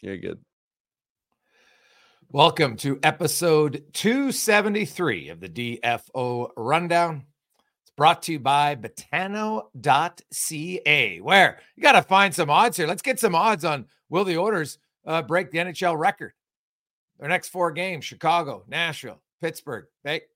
You're good. Welcome to episode 273 of the DFO Rundown. It's brought to you by Betano.ca, where you got to find some odds here. Let's get some odds on will the Oilers uh, break the NHL record? Their next four games Chicago, Nashville, Pittsburgh,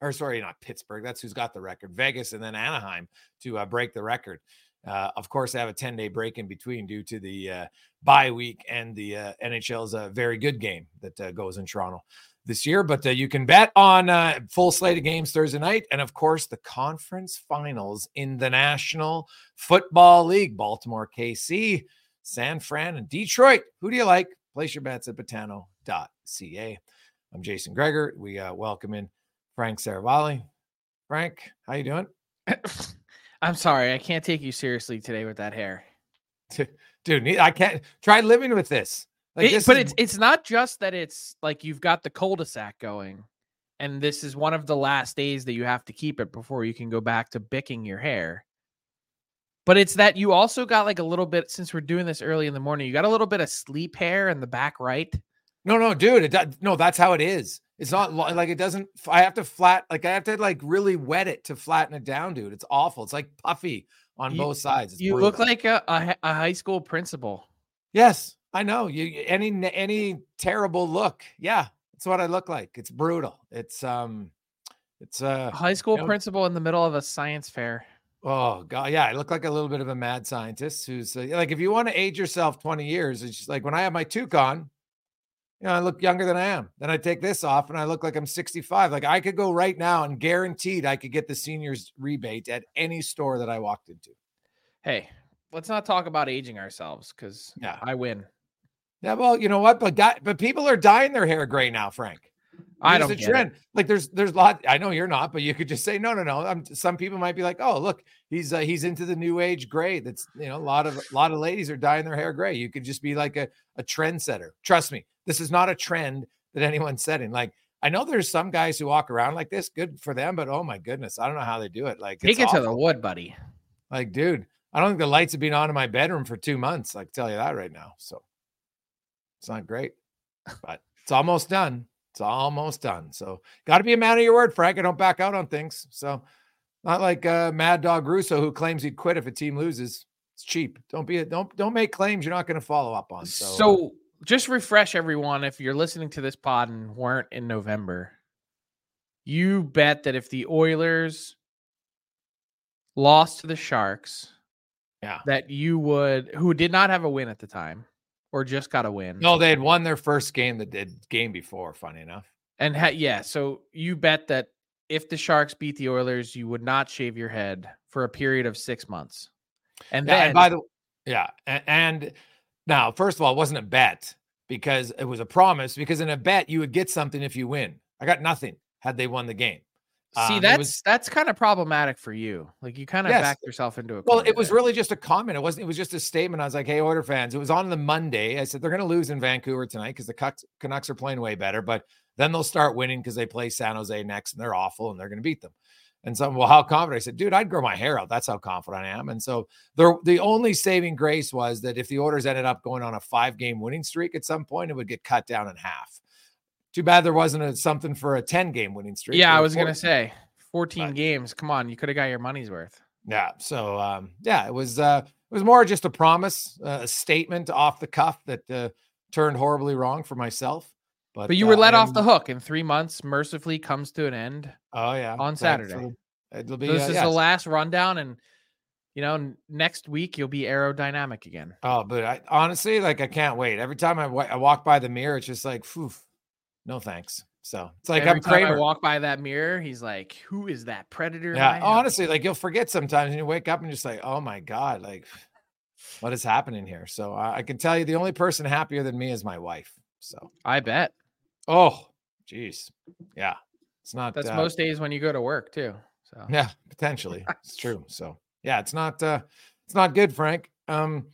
or sorry, not Pittsburgh. That's who's got the record. Vegas and then Anaheim to uh, break the record. Uh, of course, I have a 10 day break in between due to the uh, bye week and the uh, NHL's a very good game that uh, goes in Toronto this year. But uh, you can bet on uh, full slate of games Thursday night. And of course, the conference finals in the National Football League Baltimore, KC, San Fran, and Detroit. Who do you like? Place your bets at betano.ca. I'm Jason Gregor. We welcome in Frank Seravalli. Frank, how you doing? I'm sorry, I can't take you seriously today with that hair. Dude, I can't try living with this. Like, it, this but is... it's it's not just that it's like you've got the cul-de-sac going, and this is one of the last days that you have to keep it before you can go back to bicking your hair. But it's that you also got like a little bit since we're doing this early in the morning, you got a little bit of sleep hair in the back right. No, no, dude. It, no, that's how it is. It's not like it doesn't. I have to flat, like I have to like really wet it to flatten it down, dude. It's awful. It's like puffy on you, both sides. It's you brutal. look like a, a, a high school principal. Yes, I know. You any any terrible look. Yeah, that's what I look like. It's brutal. It's um, it's uh, a high school you know, principal in the middle of a science fair. Oh god, yeah, I look like a little bit of a mad scientist who's uh, like, if you want to age yourself twenty years, it's just like when I have my toucan, you know, I look younger than I am. Then I take this off and I look like I'm 65. Like I could go right now and guaranteed I could get the seniors rebate at any store that I walked into. Hey, let's not talk about aging ourselves because yeah, I win. Yeah, well, you know what? But but people are dyeing their hair gray now, Frank. I don't a trend. It. Like there's there's a lot. I know you're not, but you could just say no, no, no. I'm, some people might be like, oh, look, he's uh, he's into the new age gray. That's you know a lot of a lot of ladies are dyeing their hair gray. You could just be like a a trendsetter. Trust me, this is not a trend that anyone's setting. Like I know there's some guys who walk around like this. Good for them, but oh my goodness, I don't know how they do it. Like take it awful. to the wood, buddy. Like, dude, I don't think the lights have been on in my bedroom for two months. I can tell you that right now. So it's not great, but it's almost done. It's almost done. So got to be a man of your word, Frank. I don't back out on things. So not like uh, Mad Dog Russo who claims he'd quit if a team loses. It's cheap. Don't be a, don't don't make claims you're not going to follow up on. So, so uh, just refresh everyone if you're listening to this pod and weren't in November. You bet that if the Oilers lost to the Sharks, yeah, that you would who did not have a win at the time or just got a win. No, they had won their first game that did game before. Funny enough, and ha- yeah, so you bet that if the Sharks beat the Oilers, you would not shave your head for a period of six months. And yeah, then, and by the yeah, and, and now first of all, it wasn't a bet because it was a promise. Because in a bet, you would get something if you win. I got nothing had they won the game. See, um, that's was, that's kind of problematic for you. Like you kind of yes. backed yourself into a. Well, it was there. really just a comment. It wasn't. It was just a statement. I was like, "Hey, Oiler fans." It was on the Monday. I said they're going to lose in Vancouver tonight because the Canucks are playing way better, but then they'll start winning because they play San Jose next, and they're awful, and they're going to beat them. And so, well, how confident? I said, dude, I'd grow my hair out. That's how confident I am. And so, the the only saving grace was that if the Oilers ended up going on a five game winning streak at some point, it would get cut down in half. Too bad there wasn't a, something for a 10 game winning streak. Yeah, I was going to say 14 but, games. Come on, you could have got your money's worth. Yeah. So, um, yeah, it was uh, it was more just a promise, uh, a statement off the cuff that uh, turned horribly wrong for myself. But, but you were uh, let off the hook in three months. Mercifully comes to an end. Oh yeah, on Saturday. It'll be. this uh, is the last rundown, and you know next week you'll be aerodynamic again. Oh, but I honestly like I can't wait. Every time I, w- I walk by the mirror, it's just like, phew, no thanks. So it's like Every I'm Kramer. I walk by that mirror, he's like, "Who is that predator?" Yeah, honestly, like you'll forget sometimes, and you wake up and just like, "Oh my god, like what is happening here?" So uh, I can tell you, the only person happier than me is my wife. So I bet. Oh, geez, yeah, it's not. That's uh, most days when you go to work too. So yeah, potentially, it's true. So yeah, it's not. uh It's not good, Frank. Um,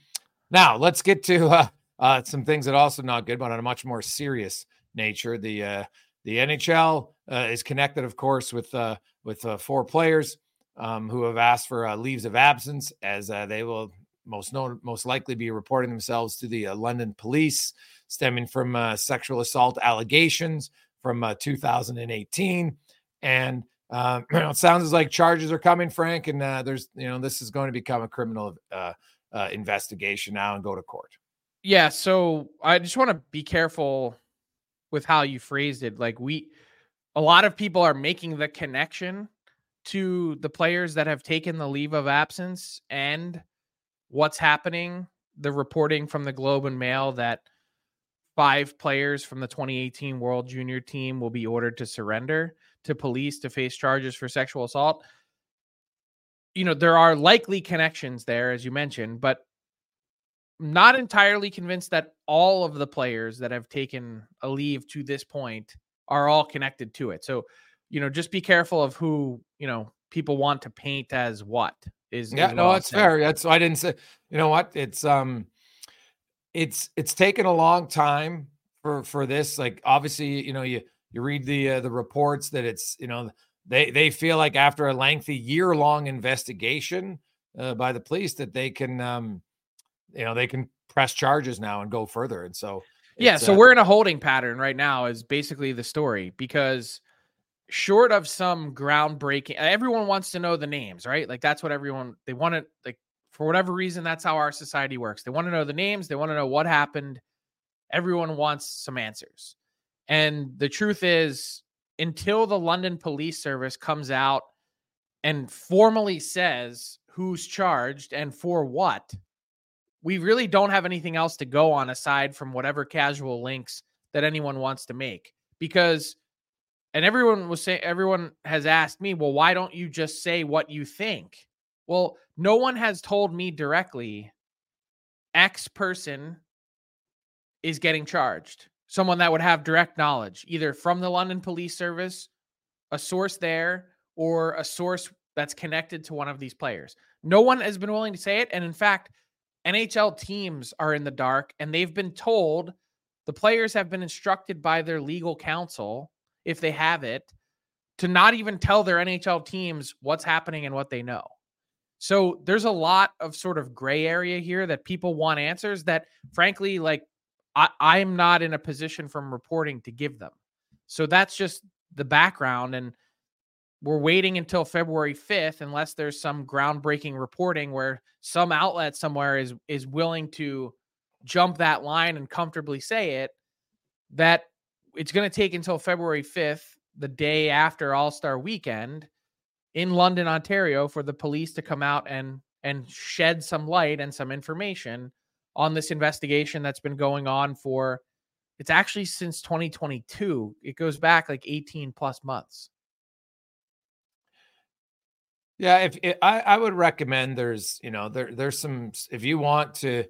now let's get to uh, uh some things that are also not good, but on a much more serious nature. The uh the NHL uh, is connected, of course, with uh, with uh, four players um, who have asked for uh, leaves of absence, as uh, they will most known, most likely be reporting themselves to the uh, London police. Stemming from uh, sexual assault allegations from uh, 2018. And uh, it sounds like charges are coming, Frank, and uh, there's, you know, this is going to become a criminal uh, uh, investigation now and go to court. Yeah. So I just want to be careful with how you phrased it. Like, we, a lot of people are making the connection to the players that have taken the leave of absence and what's happening. The reporting from the Globe and Mail that five players from the 2018 World Junior team will be ordered to surrender to police to face charges for sexual assault. You know, there are likely connections there, as you mentioned, but not entirely convinced that all of the players that have taken a leave to this point are all connected to it. So, you know, just be careful of who, you know, people want to paint as what is. Yeah, is no, that's fair. That's I didn't say, you know what? It's, um, it's, it's taken a long time for, for this. Like, obviously, you know, you, you read the, uh, the reports that it's, you know, they, they feel like after a lengthy year long investigation uh, by the police that they can, um, you know, they can press charges now and go further. And so, yeah, so uh, we're in a holding pattern right now, is basically the story because short of some groundbreaking, everyone wants to know the names, right? Like that's what everyone they want to like for whatever reason. That's how our society works. They want to know the names. They want to know what happened. Everyone wants some answers, and the truth is, until the London Police Service comes out and formally says who's charged and for what, we really don't have anything else to go on aside from whatever casual links that anyone wants to make because and everyone was saying everyone has asked me well why don't you just say what you think well no one has told me directly x person is getting charged someone that would have direct knowledge either from the london police service a source there or a source that's connected to one of these players no one has been willing to say it and in fact NHL teams are in the dark and they've been told the players have been instructed by their legal counsel, if they have it, to not even tell their NHL teams what's happening and what they know. So there's a lot of sort of gray area here that people want answers that, frankly, like I, I'm not in a position from reporting to give them. So that's just the background. And we're waiting until February 5th unless there's some groundbreaking reporting where some outlet somewhere is is willing to jump that line and comfortably say it that it's going to take until February 5th the day after All-Star weekend in London Ontario for the police to come out and and shed some light and some information on this investigation that's been going on for it's actually since 2022 it goes back like 18 plus months yeah, if it, I, I would recommend there's you know there there's some if you want to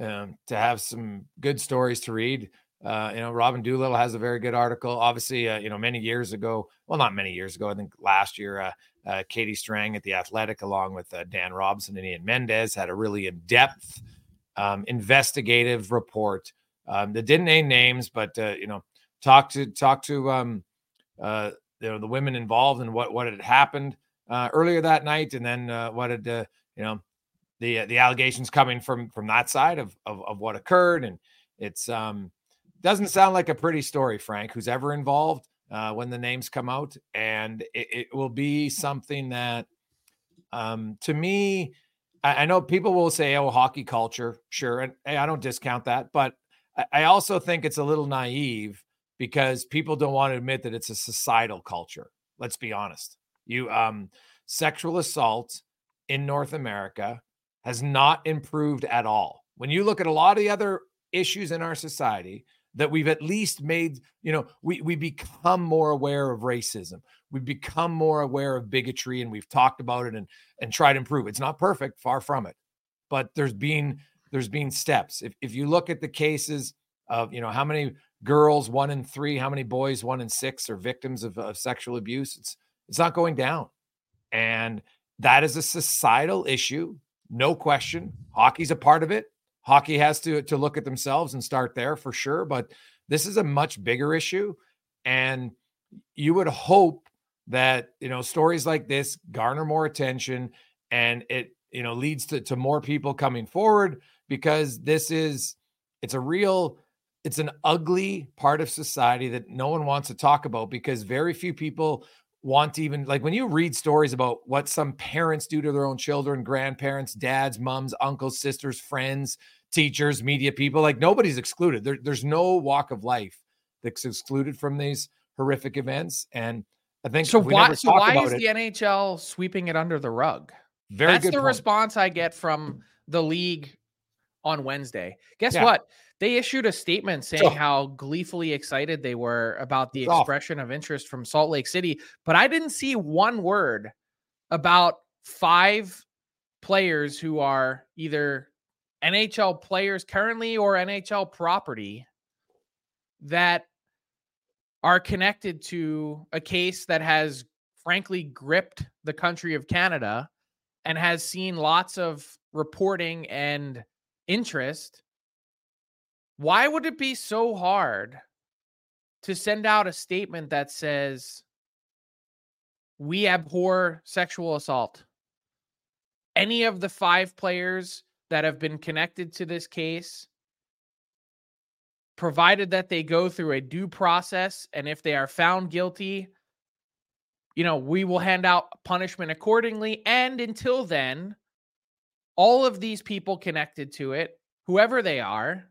um, to have some good stories to read. Uh, you know, Robin Doolittle has a very good article. Obviously, uh, you know, many years ago, well, not many years ago, I think last year, uh, uh Katie Strang at the Athletic, along with uh, Dan Robinson and Ian Mendes, had a really in-depth um, investigative report um, that didn't name names, but uh, you know, talk to talk to um, you know the women involved and what what had happened uh, earlier that night, and then uh, what did uh, you know the uh, the allegations coming from from that side of, of of what occurred, and it's um doesn't sound like a pretty story, Frank. Who's ever involved uh, when the names come out, and it, it will be something that um to me. I, I know people will say, "Oh, hockey culture, sure," and hey, I don't discount that, but I, I also think it's a little naive because people don't want to admit that it's a societal culture. Let's be honest. You um sexual assault in North America has not improved at all. When you look at a lot of the other issues in our society that we've at least made, you know, we we become more aware of racism. We become more aware of bigotry and we've talked about it and and tried to improve. It's not perfect, far from it. But there's been there's been steps. If if you look at the cases of, you know, how many girls, one in three, how many boys, one in six, are victims of, of sexual abuse, it's it's not going down. And that is a societal issue, no question. Hockey's a part of it. Hockey has to, to look at themselves and start there for sure. But this is a much bigger issue. And you would hope that, you know, stories like this garner more attention and it, you know, leads to, to more people coming forward because this is, it's a real it's an ugly part of society that no one wants to talk about because very few people want to even like when you read stories about what some parents do to their own children, grandparents, dads, moms, uncles, sisters, friends, teachers, media people, like nobody's excluded. There, there's no walk of life that's excluded from these horrific events. And I think so. Why, so why is it, the NHL sweeping it under the rug? Very That's the point. response I get from the league on Wednesday. Guess yeah. what? They issued a statement saying how gleefully excited they were about the it's expression off. of interest from Salt Lake City, but I didn't see one word about five players who are either NHL players currently or NHL property that are connected to a case that has frankly gripped the country of Canada and has seen lots of reporting and interest, why would it be so hard to send out a statement that says, we abhor sexual assault? Any of the five players that have been connected to this case, provided that they go through a due process, and if they are found guilty, you know, we will hand out punishment accordingly. And until then, all of these people connected to it, whoever they are,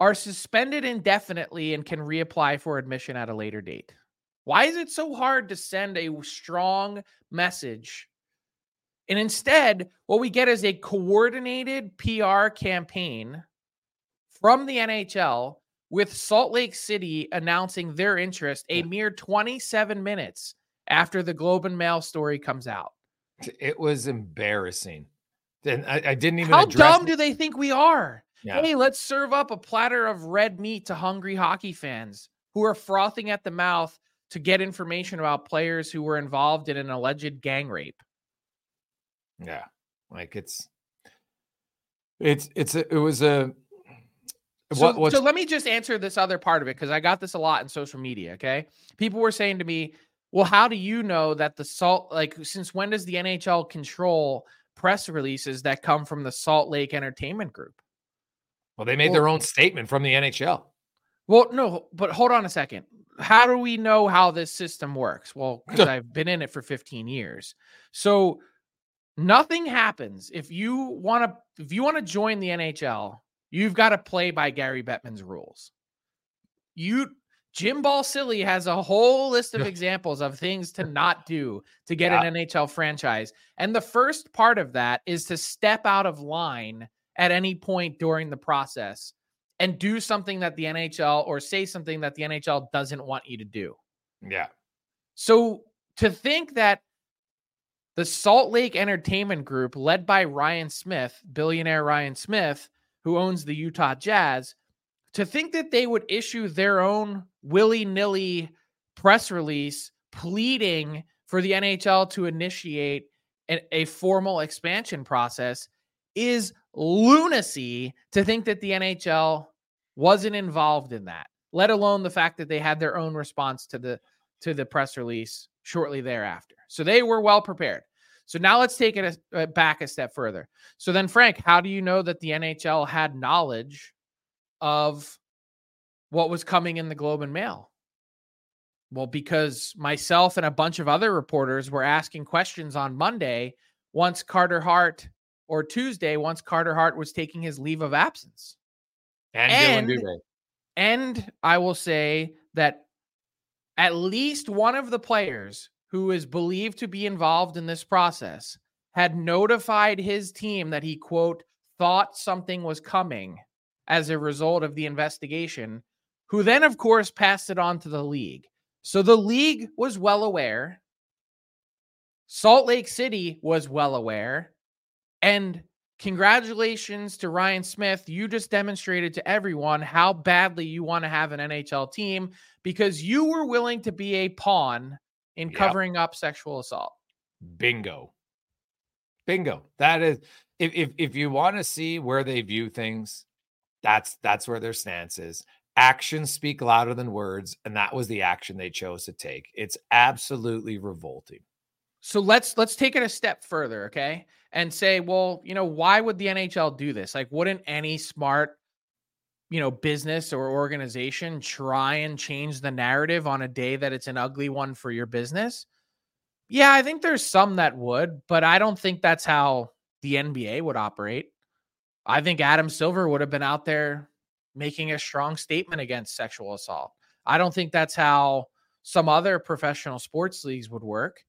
are suspended indefinitely and can reapply for admission at a later date. Why is it so hard to send a strong message? And instead, what we get is a coordinated PR campaign from the NHL with Salt Lake City announcing their interest a mere 27 minutes after the Globe and Mail story comes out. It was embarrassing. And I, I didn't even. Know. How dumb it. do they think we are? Yeah. Hey, let's serve up a platter of red meat to hungry hockey fans who are frothing at the mouth to get information about players who were involved in an alleged gang rape. Yeah, like it's it's it's a, it was a so, what, so let me just answer this other part of it because I got this a lot in social media. Okay. People were saying to me, well, how do you know that the salt, like, since when does the NHL control press releases that come from the Salt Lake Entertainment Group? Well, they made well, their own statement from the NHL. Well, no, but hold on a second. How do we know how this system works? Well, because I've been in it for 15 years. So nothing happens if you want to if you want to join the NHL You've got to play by Gary Bettman's rules. You Jim Balsillie has a whole list of examples of things to not do to get yeah. an NHL franchise. And the first part of that is to step out of line at any point during the process and do something that the NHL or say something that the NHL doesn't want you to do. Yeah. So to think that the Salt Lake Entertainment Group, led by Ryan Smith, billionaire Ryan Smith, who owns the Utah Jazz, to think that they would issue their own willy nilly press release pleading for the NHL to initiate a, a, formal expansion process is lunacy to think that the NHL wasn't involved in that, let alone the fact that they had their own response to the to the press release shortly thereafter. So they were well prepared. So now let's take it a, back a step further. So then, Frank, how do you know that the NHL had knowledge of what was coming in the Globe and Mail? Well, because myself and a bunch of other reporters were asking questions on Monday once Carter Hart or Tuesday once Carter Hart was taking his leave of absence. And, and, and I will say that at least one of the players who is believed to be involved in this process, had notified his team that he, quote, thought something was coming as a result of the investigation, who then, of course, passed it on to the league. So the league was well aware. Salt Lake City was well aware. And congratulations to Ryan Smith. You just demonstrated to everyone how badly you want to have an NHL team because you were willing to be a pawn in yep. covering up sexual assault. Bingo. Bingo. That is if if if you want to see where they view things, that's that's where their stance is. Actions speak louder than words, and that was the action they chose to take. It's absolutely revolting. So let's let's take it a step further, okay? And say, well, you know, why would the NHL do this? Like, wouldn't any smart you know, business or organization try and change the narrative on a day that it's an ugly one for your business? Yeah, I think there's some that would, but I don't think that's how the NBA would operate. I think Adam Silver would have been out there making a strong statement against sexual assault. I don't think that's how some other professional sports leagues would work.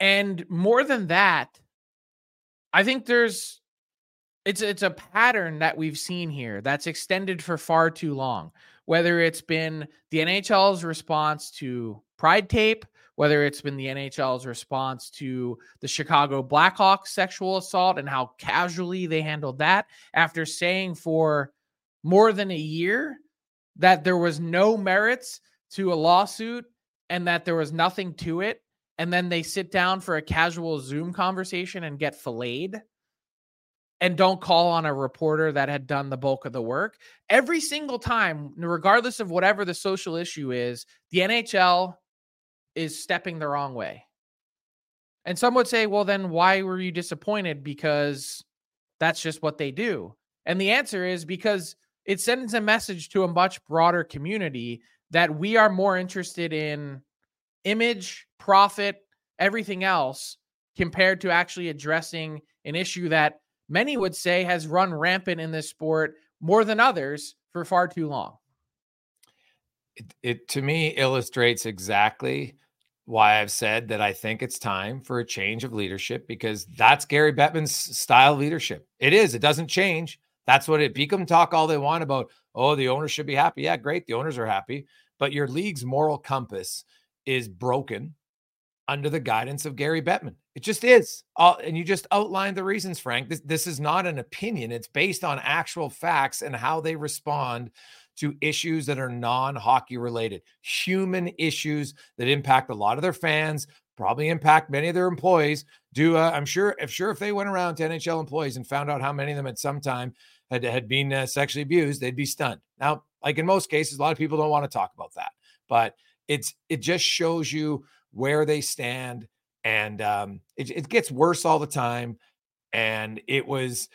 And more than that, I think there's it's it's a pattern that we've seen here that's extended for far too long. Whether it's been the NHL's response to Pride Tape, whether it's been the NHL's response to the Chicago Blackhawks sexual assault and how casually they handled that after saying for more than a year that there was no merits to a lawsuit and that there was nothing to it and then they sit down for a casual Zoom conversation and get filleted and don't call on a reporter that had done the bulk of the work. Every single time, regardless of whatever the social issue is, the NHL is stepping the wrong way. And some would say, well, then why were you disappointed? Because that's just what they do. And the answer is because it sends a message to a much broader community that we are more interested in image, profit, everything else compared to actually addressing an issue that many would say has run rampant in this sport more than others for far too long. It, it to me illustrates exactly why I've said that I think it's time for a change of leadership because that's Gary Bettman's style leadership. It is. It doesn't change. That's what it. Become talk all they want about. Oh, the owners should be happy. Yeah, great. The owners are happy, but your league's moral compass is broken under the guidance of Gary Bettman. It just is. Uh, and you just outlined the reasons, Frank. This, this is not an opinion. It's based on actual facts and how they respond to issues that are non hockey related, human issues that impact a lot of their fans, probably impact many of their employees. Do uh, I'm sure if sure if they went around to NHL employees and found out how many of them at some time had had been uh, sexually abused, they'd be stunned. Now, like in most cases, a lot of people don't want to talk about that, but it's it just shows you where they stand, and um, it, it gets worse all the time. And it was,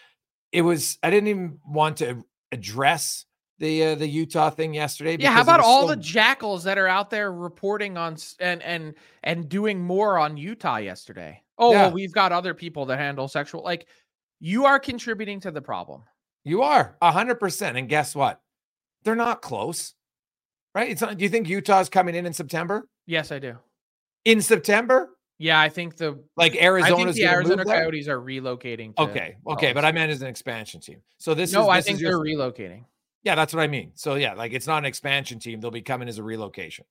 it was. I didn't even want to address the uh, the Utah thing yesterday. Yeah, how about all so... the jackals that are out there reporting on and and and doing more on Utah yesterday? Oh, yeah. well, we've got other people that handle sexual. Like you are contributing to the problem. You are a hundred percent. And guess what? They're not close, right? It's not. Do you think Utah's coming in in September? Yes, I do in September? Yeah, I think the like Arizona. I think the Arizona Coyotes are relocating. okay, okay, but I meant as an expansion team. So this is no, is, I this think they're your, relocating. Yeah, that's what I mean. So yeah, like it's not an expansion team; they'll be coming as a relocation.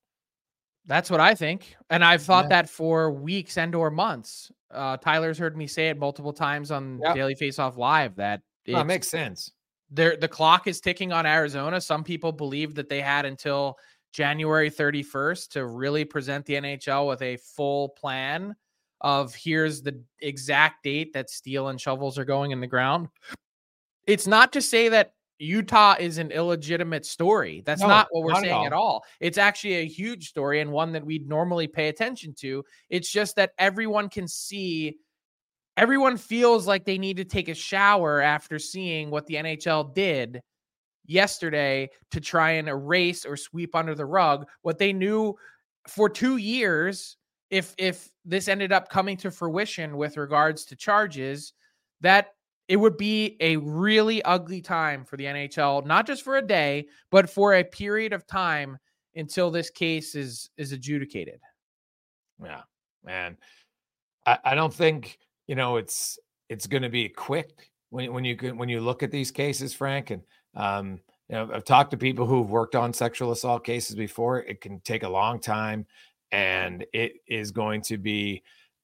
That's what I think, and I've thought yeah. that for weeks and or months. Uh, Tyler's heard me say it multiple times on yep. Daily Faceoff Live that it makes sense. There, the clock is ticking on Arizona. Some people believe that they had until January 31st to really present the NHL with a full plan of here's the exact date that steel and shovels are going in the ground. It's not to say that Utah is an illegitimate story. That's no, not what we're not saying at all. at all. It's actually a huge story and one that we'd normally pay attention to. It's just that everyone can see, everyone feels like they need to take a shower after seeing what the NHL did yesterday to try and erase or sweep under the rug what they knew for 2 years if if this ended up coming to fruition with regards to charges that it would be a really ugly time for the NHL not just for a day but for a period of time until this case is is adjudicated. Yeah man. I, I don't think you know it's it's going to be quick when, when you when you look at these cases frank and um, you know, I've talked to people who've worked on sexual assault cases before. It can take a long time, and it is going to be.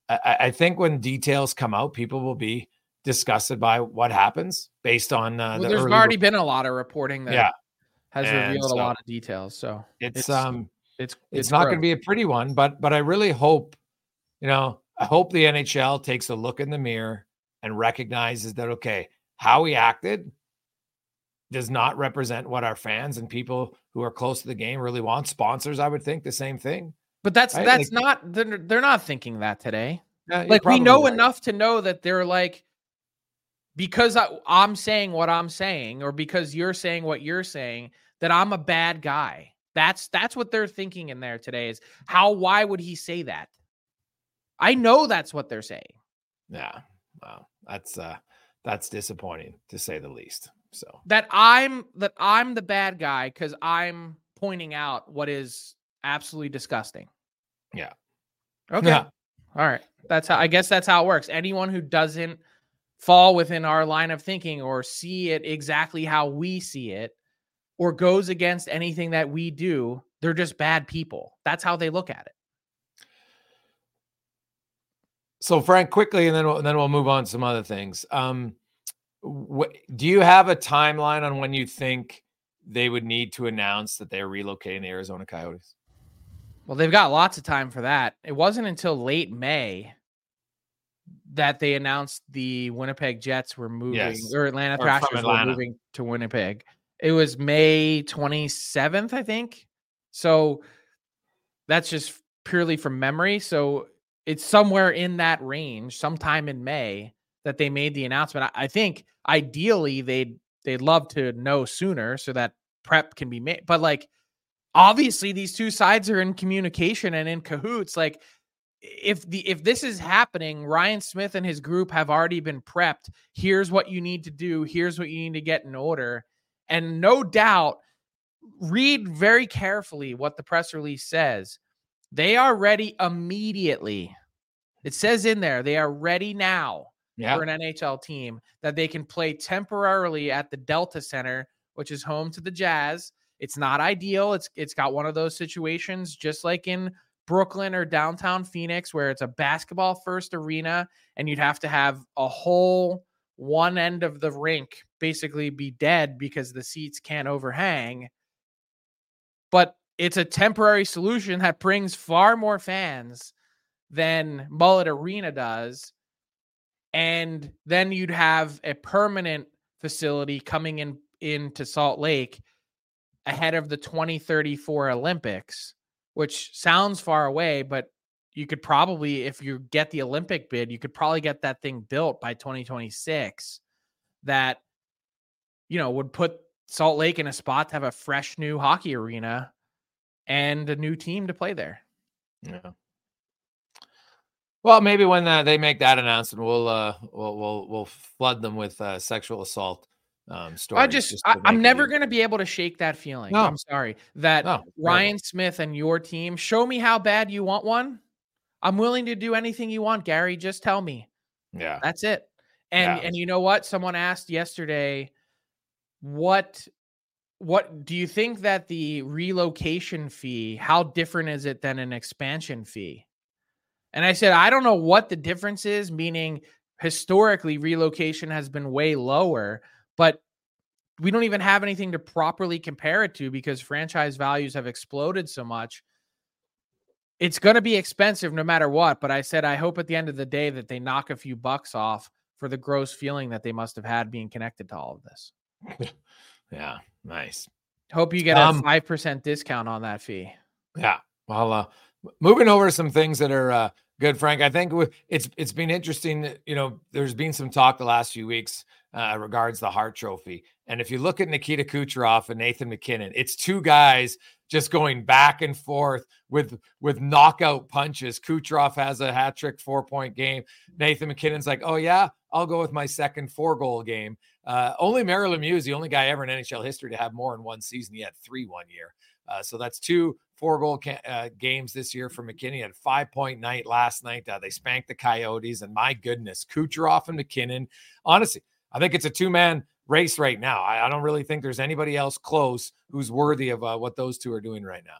I, I think when details come out, people will be disgusted by what happens based on. Uh, well, the there's already re- been a lot of reporting that yeah. has and revealed so a lot of details. So it's, it's um it's it's, it's not going to be a pretty one, but but I really hope, you know, I hope the NHL takes a look in the mirror and recognizes that okay, how we acted does not represent what our fans and people who are close to the game really want. Sponsors, I would think the same thing. But that's right? that's like, not they're, they're not thinking that today. Yeah, like we know will. enough to know that they're like because I, I'm saying what I'm saying, or because you're saying what you're saying, that I'm a bad guy. That's that's what they're thinking in there today. Is how? Why would he say that? I know that's what they're saying. Yeah. Wow. That's uh that's disappointing to say the least. So that I'm that I'm the bad guy because I'm pointing out what is absolutely disgusting. Yeah. Okay. Yeah. All right. That's how I guess that's how it works. Anyone who doesn't fall within our line of thinking or see it exactly how we see it or goes against anything that we do, they're just bad people. That's how they look at it. So Frank, quickly, and then we'll, and then we'll move on to some other things. Um, wh- do you have a timeline on when you think they would need to announce that they're relocating the Arizona Coyotes? Well, they've got lots of time for that. It wasn't until late May that they announced the Winnipeg Jets were moving yes. or Atlanta or Thrashers were moving to Winnipeg. It was May 27th, I think. So that's just purely from memory. So it's somewhere in that range, sometime in May, that they made the announcement. I, I think ideally they'd they'd love to know sooner so that prep can be made. But like obviously these two sides are in communication and in cahoots. Like if the if this is happening, Ryan Smith and his group have already been prepped. Here's what you need to do. Here's what you need to get in order. And no doubt, read very carefully what the press release says. They are ready immediately. It says in there they are ready now yeah. for an NHL team that they can play temporarily at the Delta Center, which is home to the Jazz. It's not ideal. It's it's got one of those situations just like in Brooklyn or downtown Phoenix, where it's a basketball first arena and you'd have to have a whole one end of the rink basically be dead because the seats can't overhang. But it's a temporary solution that brings far more fans than Mullet Arena does. And then you'd have a permanent facility coming in into Salt Lake ahead of the 2034 Olympics which sounds far away, but you could probably, if you get the Olympic bid, you could probably get that thing built by 2026 that, you know, would put Salt Lake in a spot to have a fresh new hockey arena and a new team to play there. Yeah. Well, maybe when uh, they make that announcement, we'll uh, we'll we'll we'll flood them with uh, sexual assault um, story. I just, just I, am never going to be able to shake that feeling. No. I'm sorry that no, Ryan Smith and your team show me how bad you want one. I'm willing to do anything you want, Gary. Just tell me. Yeah, that's it. And yeah. and you know what? Someone asked yesterday, what what do you think that the relocation fee? How different is it than an expansion fee? And I said, I don't know what the difference is. Meaning, historically, relocation has been way lower but we don't even have anything to properly compare it to because franchise values have exploded so much. It's going to be expensive no matter what. But I said, I hope at the end of the day that they knock a few bucks off for the gross feeling that they must have had being connected to all of this. yeah, nice. Hope you get um, a 5% discount on that fee. Yeah. Well, uh, moving over to some things that are uh, good, Frank. I think it's it's been interesting. You know, there's been some talk the last few weeks uh, regards the Hart Trophy. And if you look at Nikita Kucherov and Nathan MacKinnon, it's two guys just going back and forth with with knockout punches. Kucherov has a hat trick four point game. Nathan MacKinnon's like, oh yeah, I'll go with my second four goal game. Uh, only Mario Lemieux is the only guy ever in NHL history to have more in one season. He had three one year. Uh, so that's two four goal ca- uh, games this year for MacKinnon. He had five point night last night. Uh, they spanked the Coyotes, and my goodness, Kucherov and MacKinnon. Honestly, I think it's a two man race right now. I, I, don't really think there's anybody else close who's worthy of uh, what those two are doing right now.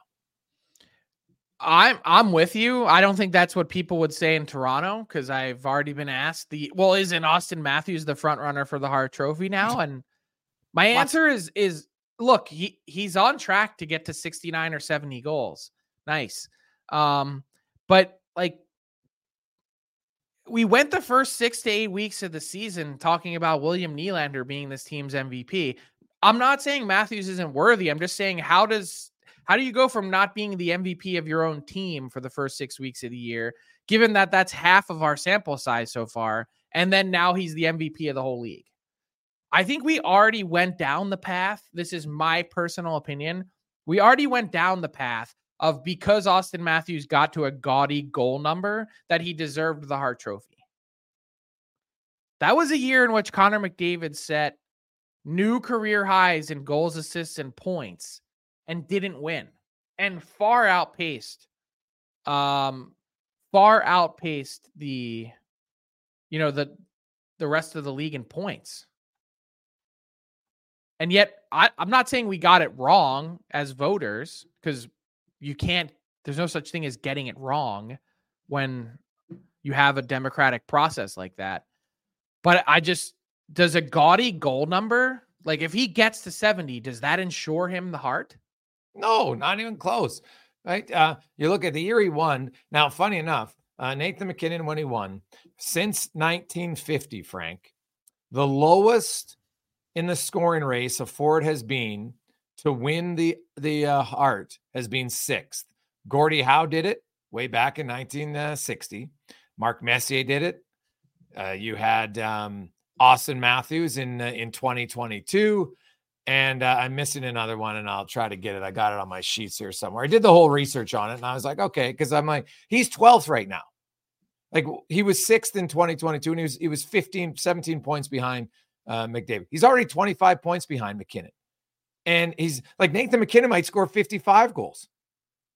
I'm I'm with you. I don't think that's what people would say in Toronto because I've already been asked the well, isn't Auston Matthews the front runner for the Hart Trophy now? And my answer is is look, he he's on track to get to 69 or 70 goals. Nice. Um, but like we went the first six to eight weeks of the season talking about William Nylander being this team's MVP. I'm not saying Matthews isn't worthy. I'm just saying how does how do you go from not being the MVP of your own team for the first six weeks of the year, given that that's half of our sample size so far, and then now he's the MVP of the whole league? I think we already went down the path. This is my personal opinion. We already went down the path of because Austin Matthews got to a gaudy goal number that he deserved the Hart Trophy. That was a year in which Connor McDavid set new career highs in goals, assists, and points and didn't win and far outpaced um far outpaced the you know the the rest of the league in points. And yet I, I'm not saying we got it wrong as voters, because you can't there's no such thing as getting it wrong when you have a democratic process like that. But I just does a gaudy goal number like if he gets to 70, does that ensure him the Hart? No, not even close. Right? Uh, you look at the year he won. Now, funny enough, uh, Nathan MacKinnon, when he won since 1950, Frank, the lowest in the scoring race a Ford has been to win the the uh, Hart has been sixth. Gordie Howe did it way back in 1960. Mark Messier did it. Uh, you had um, Auston Matthews in uh, in 2022. And uh, I'm missing another one, and I'll try to get it. I got it on my sheets here somewhere. I did the whole research on it, and I was like, okay, because I'm like, he's 12th right now. Like he was sixth in 2022, and he was he was 15, 17 points behind uh, McDavid. He's already 25 points behind MacKinnon. and he's like Nathan MacKinnon might score 55 goals,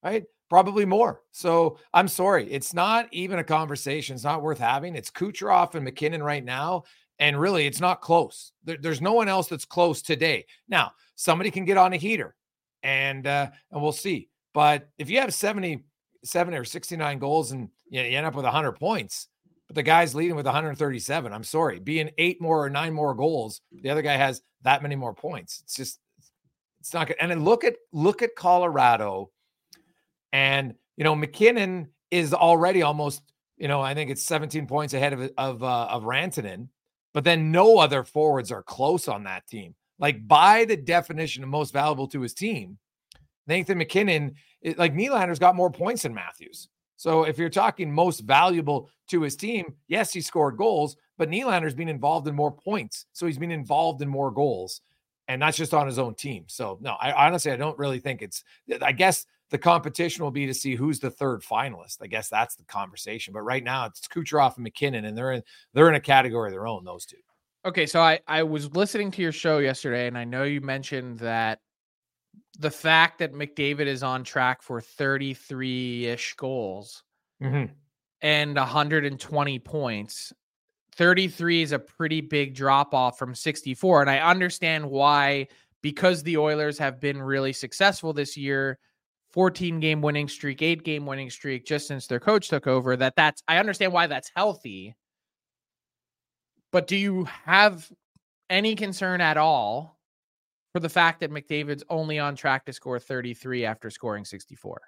right? Probably more. So I'm sorry, it's not even a conversation. It's not worth having. It's Kucherov and MacKinnon right now, and really, it's not close. There, there's no one else that's close today. Now, somebody can get on a heater, and uh, and we'll see. But if you have 77 or 69 goals and you, you end up with 100 points, but the guy's leading with 137, I'm sorry, being eight more or nine more goals, the other guy has that many more points. It's just it's not good. And then look at look at Colorado, and you know MacKinnon is already almost you know I think it's 17 points ahead of of uh, of Rantanen but then no other forwards are close on that team. Like by the definition of most valuable to his team, Nathan MacKinnon, it, like Nylander's got more points than Matthews. So if you're talking most valuable to his team, yes, he scored goals, but Nylander's been involved in more points. So he's been involved in more goals and not just on his own team. So no, I honestly I don't really think it's I guess the competition will be to see who's the third finalist. I guess that's the conversation. But right now it's Kucherov and MacKinnon, and they're in they're in a category of their own. Those two. Okay, so I I was listening to your show yesterday, and I know you mentioned that the fact that McDavid is on track for 33 ish goals mm-hmm. and 120 points. 33 is a pretty big drop off from 64. And I understand why, because the Oilers have been really successful this year, 14 game winning streak, eight game winning streak just since their coach took over. That that's I understand why that's healthy. But do you have any concern at all for the fact that McDavid's only on track to score 33 after scoring 64?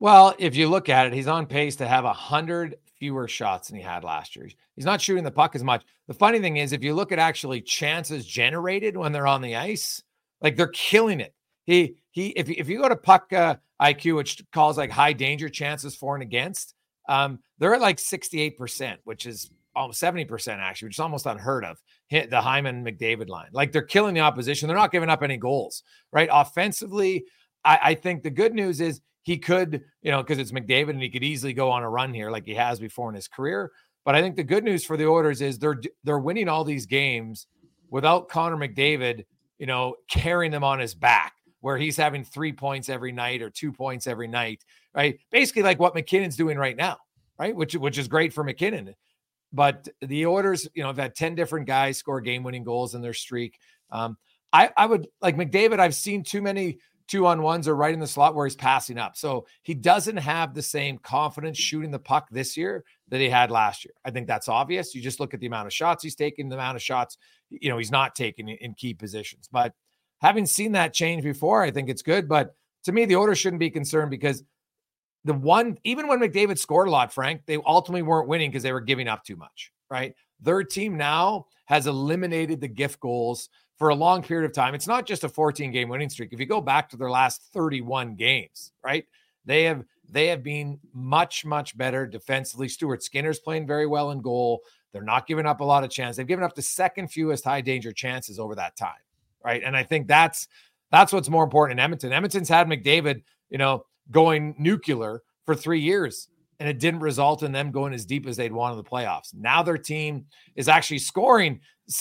Well, if you look at it, he's on pace to have 100 fewer shots than he had last year. He's not shooting the puck as much. The funny thing is, if you look at actually chances generated when they're on the ice, like they're killing it. He he if if you go to puck uh, IQ, which calls like high danger chances for and against, um, they're at like 68%, which is almost 70% actually, which is almost unheard of. Hit the Hyman McDavid line. Like they're killing the opposition. They're not giving up any goals, right? Offensively, I, I think the good news is he could, you know, because it's McDavid and he could easily go on a run here like he has before in his career. But I think the good news for the Oilers is they're they're winning all these games without Connor McDavid, you know, carrying them on his back where he's having three points every night or two points every night, right? Basically, like what MacKinnon's doing right now, right? Which which is great for MacKinnon. But the Oilers, you know, have had 10 different guys score game-winning goals in their streak. Um, I, I would like McDavid, I've seen too many two on ones or right in the slot where he's passing up. So he doesn't have the same confidence shooting the puck this year that he had last year. I think that's obvious. You just look at the amount of shots he's taking, the amount of shots, you know, he's not taking in key positions. But having seen that change before, I think it's good. But to me, the Oilers shouldn't be concerned because the one, even when McDavid scored a lot, Frank, they ultimately weren't winning because they were giving up too much, right? Their team now has eliminated the gift goals for a long period of time. It's not just a 14 game winning streak. If you go back to their last 31 games, right? They have they have been much much better defensively. Stuart Skinner's playing very well in goal. They're not giving up a lot of chances. They've given up the second fewest high danger chances over that time, right? And I think that's that's what's more important in Edmonton. Edmonton's had McDavid, you know, going nuclear for three years, and it didn't result in them going as deep as they'd want in the playoffs. Now their team is actually scoring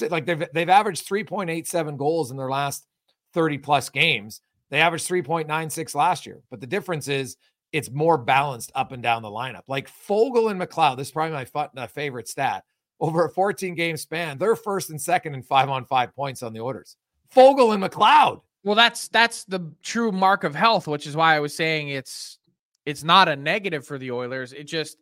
like they've they've averaged 3.87 goals in their last 30 plus games. They averaged 3.96 last year, but the difference is it's more balanced up and down the lineup. Like Foegele and McLeod, this is probably my, my favorite stat. Over a 14 game span, they're first and second in five on five points on the Oilers. Foegele and McLeod. Well, that's that's the true mark of health, which is why I was saying it's it's not a negative for the Oilers. It just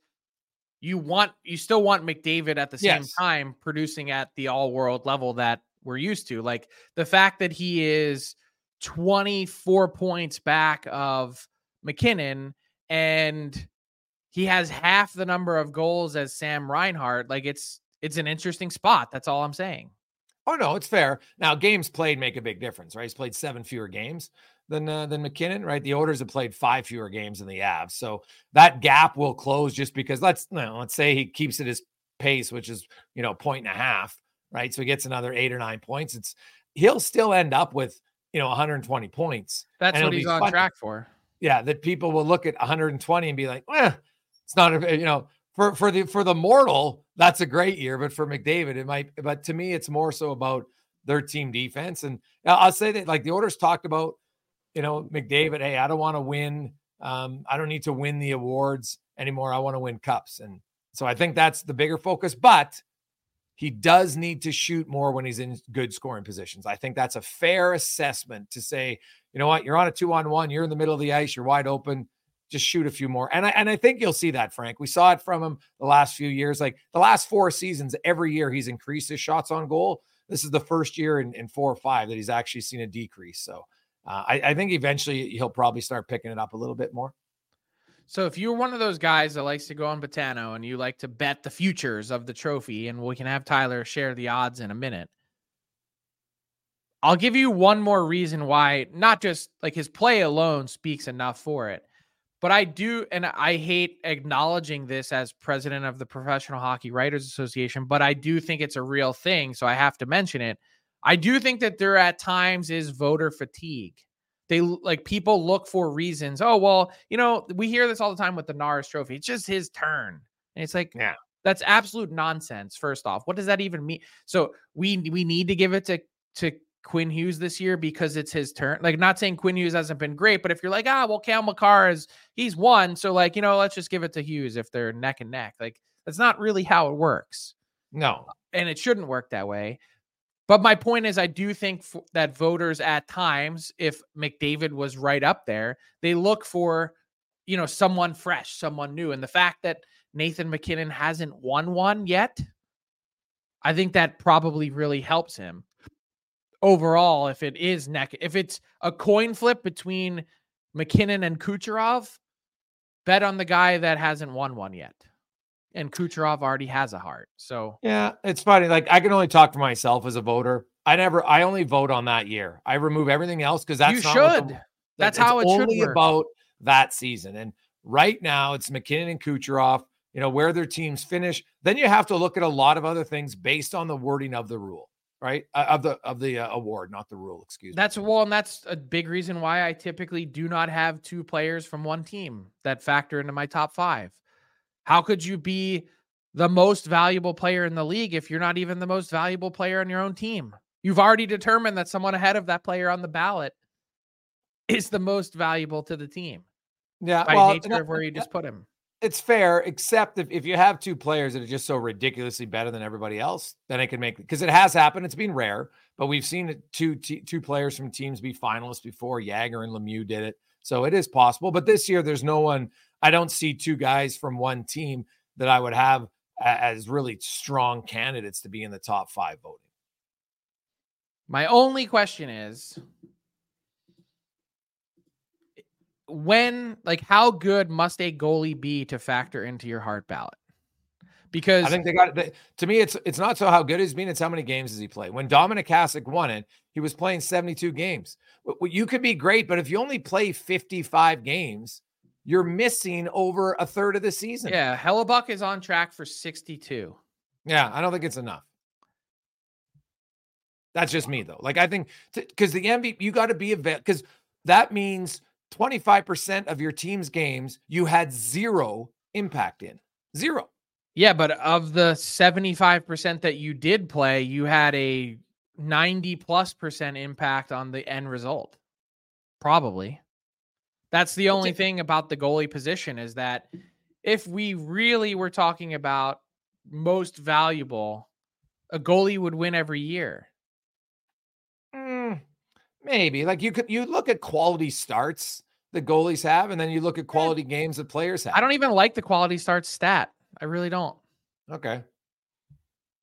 you want you still want McDavid at the same Yes. time producing at the all world level that we're used to. Like the fact that he is 24 points back of MacKinnon and he has half the number of goals as Sam Reinhart, like it's it's an interesting spot. That's all I'm saying. Oh no, it's fair. Now games played make a big difference, right? He's played seven fewer games than uh, than MacKinnon, right? The Oilers have played five fewer games than the Avs, so that gap will close just because let's you know, let's say he keeps at his pace, which is you know point and a half, right? So he gets another eight or nine points. It's he'll still end up with you know 120 points. That's what he's on fun. track for. Yeah, that people will look at 120 and be like, well, it's not a you know for for the for the mortal that's a great year, but for McDavid it might. But to me, it's more so about their team defense. And I'll I'll say that like the Oilers talked about, you know, McDavid. Hey, I don't want to win. Um, I don't need to win the awards anymore. I want to win cups, and so I think that's the bigger focus. But he does need to shoot more when he's in good scoring positions. I think that's a fair assessment to say, you know what, you're on a two on one, you're in the middle of the ice, you're wide open, just shoot a few more. And I and I think you'll see that, Frank. We saw it from him the last few years. Like the last four seasons, every year he's increased his shots on goal. This is the first year in, in four or five that he's actually seen a decrease. So uh, I, I think eventually he'll probably start picking it up a little bit more. So if you're one of those guys that likes to go on Betano and you like to bet the futures of the trophy, and we can have Tyler share the odds in a minute. I'll give you one more reason why, not just like his play alone speaks enough for it, but I do, and I hate acknowledging this as president of the Professional Hockey Writers Association, but I do think it's a real thing. So I have to mention it. I do think that there at times is voter fatigue. They like people look for reasons. Oh, well, you know, we hear this all the time with the Norris trophy. It's just his turn. And it's like, Yeah. that's absolute nonsense. First off, what does that even mean? So we we need to give it to to Quinn Hughes this year because it's his turn. Like, not saying Quinn Hughes hasn't been great, but if you're like, ah, well, Cale Makar is he's won, so like, you know, let's just give it to Hughes if they're neck and neck. Like, that's not really how it works No, and it shouldn't work that way. But my point is, I do think f- that voters at times, if McDavid was right up there, they look for, you know, someone fresh, someone new. And the fact that Nathan MacKinnon hasn't won one yet, I think that probably really helps him overall. If it is neck, if it's a coin flip between MacKinnon and Kucherov, bet on the guy that hasn't won one yet. And Kucherov already has a Hart. So Yeah, it's funny. Like I can only talk for myself as a voter. I never, I only vote on that year. I remove everything else because that's you the- should. that- That's how it should only work. about that season. And right now, it's MacKinnon and Kucherov. You know where their teams finish. Then you have to look at a lot of other things based on the wording of the rule, right? Uh, of the of the uh, award, not the rule. Excuse me. That's well, and that's a big reason why I typically do not have two players from one team that factor into my top five. How could you be the most valuable player in the league if you're not even the most valuable player on your own team? You've already determined that someone ahead of that player on the ballot is the most valuable to the team Yeah, by well, nature no, of where you just put him. It's fair, except if, if you have two players that are just so ridiculously better than everybody else, then it can make because it has happened. It's been rare, but we've seen two te- two players from teams be finalists before. Jagr and Lemieux did it, so it is possible. But this year, there's no one. I don't see two guys from one team that I would have as really strong candidates to be in the top five voting. My only question is when like how good must a goalie be to factor into your Hart ballot? Because I think they got to me. It's it's not so how good he's been; it's how many games does he play. When Dominik Hasek won it, he was playing 72 games. W- w- You could be great, but if you only play 55 games, you're missing over a third of the season. yeah, Hellebuyck is on track for 62. Yeah, I don't think it's enough. That's just me though. Like I think because the MVP, you got to be a because that means 25% of your team's games you had zero impact in. Zero. Yeah, but of the 75% that you did play, you had a 90 plus percent impact on the end result. Probably. That's the only thing about the goalie position is that if we really were talking about most valuable, a goalie would win every year. Maybe. Like you could you look at quality starts the goalies have, and then you look at eh. quality games that players have. I don't even like the quality starts stat. I really don't. Okay.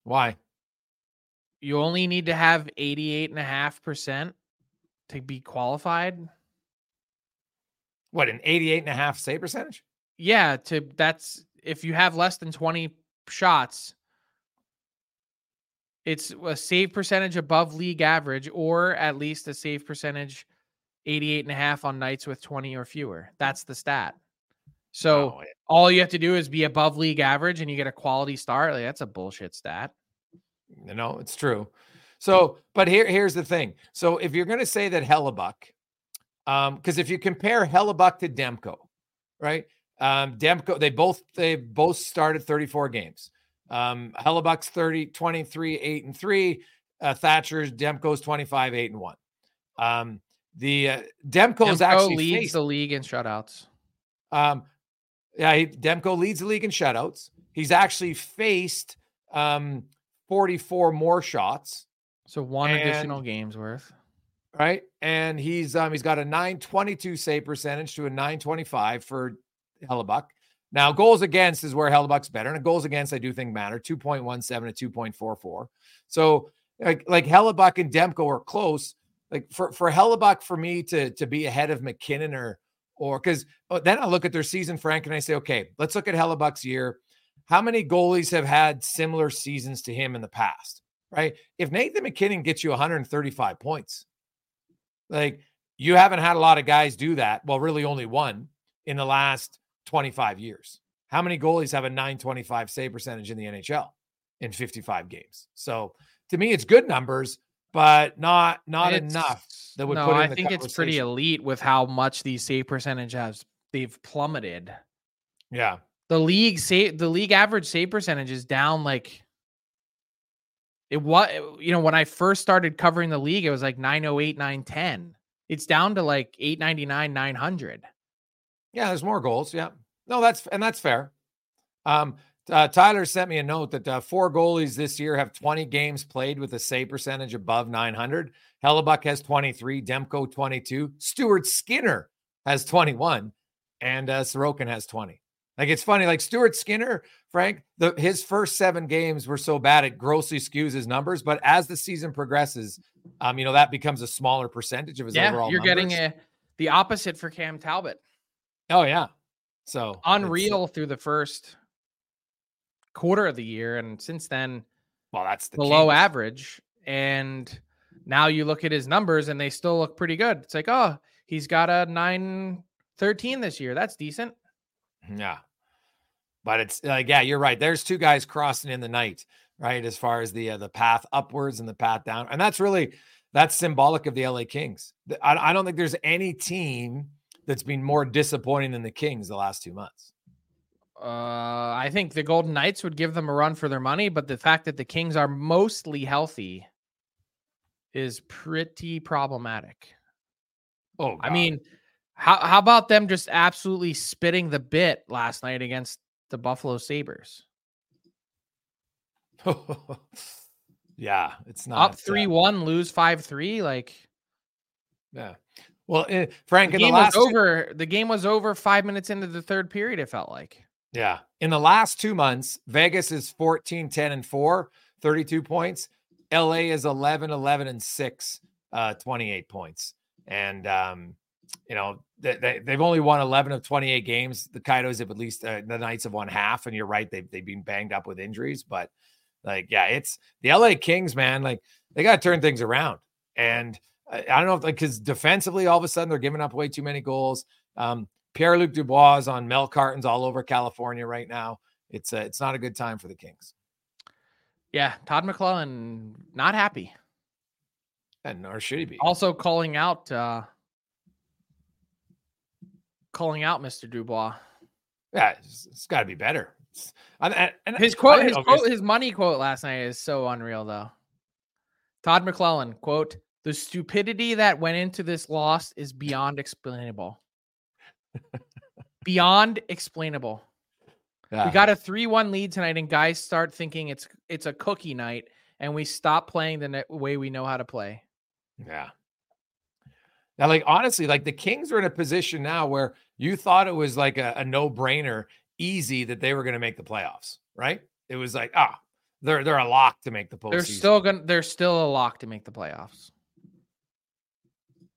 Why? You only need to have 88.5% to be qualified. What, an 88.5 save percentage? Yeah, to that's if you have less than 20 shots, it's a save percentage above league average or at least a save percentage 88 and a half on nights with 20 or fewer. That's the stat. So oh, all you have to do is be above league average and you get a quality start. Like, that's a bullshit stat. No, it's true. So, but here, here's the thing. So if you're going to say that Hellebuyck, um, because if you compare Hellebuyck to Demko, right? Um, Demko, they both they both started 34 games. Um, Hellebuyck's 30, 23, 8 and 3. Uh, Thatcher's Demko's 25, 8 and 1. Um, the uh, Demko actually leads faced, the league in shutouts. Um, yeah, he, Demko leads the league in shutouts. He's actually faced um 44 more shots. So one and, additional game's worth. Right. And he's um he's got a 922 save percentage to a 925 for Hellebuyck. Now, goals against is where Hellebuyck's better. And goals against, I do think matter 2.17 to 2.44. So, like, like Hellebuyck and Demko are close. Like, for, for Hellebuyck, for me to, to be ahead of MacKinnon or, or because oh, uh, then I look at their season, Frank, and I say, okay, let's look at Hellebuyck's year. How many goalies have had similar seasons to him in the past? Right. If Nathan MacKinnon gets you 135 points, like you haven't had a lot of guys do that. Well, really only one in the last 25 years. How many goalies have a 925 save percentage in the NHL in 55 games? So to me, it's good numbers, but not not it's, enough that would no, put. I think it's pretty elite with how much these save percentage has they've plummeted. Yeah, the league save the league average save percentage is down like it was you know when I first started covering the league it was like 908 910 it's down to like 899 900 yeah, there's more goals. Yeah. No, that's and that's fair. Um, uh, Tyler sent me a note that uh, four goalies this year have 20 games played with a save percentage above 900. Hellebuyck has 23, Demko 22, Stuart Skinner has 21, and uh, Sorokin has 20. Like it's funny, like Stuart Skinner, Frank, the, his first seven games were so bad it grossly skews his numbers. But as the season progresses, um, you know that becomes a smaller percentage of his yeah, overall. You're numbers. getting a the opposite for Cam Talbot. Oh yeah. So unreal through the first quarter of the year, and since then, well, that's the below Kings. average. And now you look at his numbers, and they still look pretty good. It's like, oh, he's got a nine thirteen this year. That's decent. Yeah, but it's like, yeah, you're right. There's two guys crossing in the night, right? As far as the uh, the path upwards and the path down, and that's really that's symbolic of the LA Kings. I, I don't think there's any team that's been more disappointing than the Kings the last two months? Uh, I think the Golden Knights would give them a run for their money, but the fact that the Kings are mostly healthy is pretty problematic. Oh, God. I mean, how how about them just absolutely spitting the bit last night against the Buffalo Sabres? yeah, it's not up three one, lose five three. Like, yeah, well, uh, Frank, the game was over. Two- the game was over five minutes into the third period. It felt like. Yeah. In the last two months, Vegas is 14, 10, and 4, 32 points. LA is 11, 11, and 6, uh, 28 points. And, um, you know, they, they, they've only won 11 of 28 games. The Kaidos have at least, uh, the Knights have won half. And you're right, they've, they've been banged up with injuries. But, like, yeah, it's the LA Kings, man. Like, they got to turn things around. And, I don't know if like because defensively, all of a sudden they're giving up way too many goals. Um, Pierre Luc Dubois is on Mel cartons all over California right now. It's a, it's not a good time for the Kings. Yeah, Todd McLellan not happy. And nor should he be. Also calling out uh calling out Mr. Dubois. Yeah, it's, it's got to be better. It's- and, and- and His quote, his quote, his money quote last night is so unreal though. Todd McLellan, quote, the stupidity that went into this loss is beyond explainable. beyond explainable. yeah. We got a 3-1 lead tonight and guys start thinking it's it's a cookie night and we stop playing the way we know how to play. Yeah. Now, like honestly, like the Kings are in a position now where you thought it was like a, a no-brainer, easy that they were going to make the playoffs, right? It was like, ah, they're they're a lock to make the postseason. They're still going they're still a lock to make the playoffs.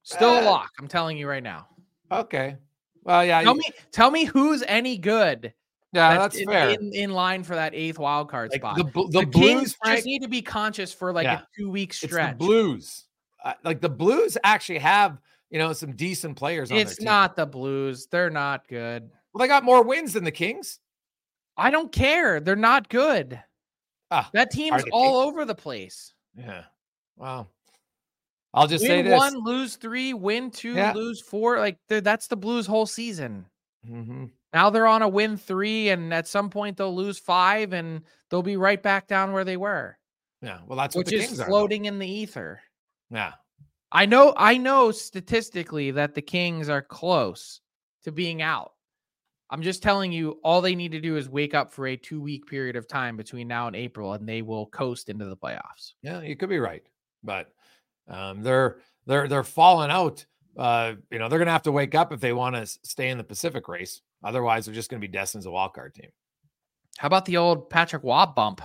Still a Uh, lock, I'm telling you right now. okay. Well, yeah, Tell you- me tell me who's any good yeah, that's in, fair. In, in line for that eighth wild card like spot. the the, The, Blues, Kings Frank, just need to be conscious for like Yeah. a two week it's the stretch. Blues. Uh, like the Blues actually have you know some decent players on It's their team. not the Blues. They're not good. Well, they got more wins than the Kings. I don't care. They're not good. Ah, That team's all over the place. Yeah. Well, I'll just say Win this. one, lose three, win two, Yeah. lose four. Like that's the Blues whole season. Mhm. Now they're on a win three, and at some point they'll lose five, and they'll be right back down where they were, Yeah. Well, that's what which the is Kings are. floating in the ether. Yeah. I know, I know statistically that the Kings are close to being out. I'm just telling you, all they need to do is wake up for a two week period of time between now and April, and they will coast into the playoffs. Yeah, you could be right, but um, they're they're they're falling out. Uh, you know, they're gonna have to wake up if they want to stay in the Pacific race. Otherwise, they're just gonna be destined as a wild card team. How about the old Patrick Roy bump?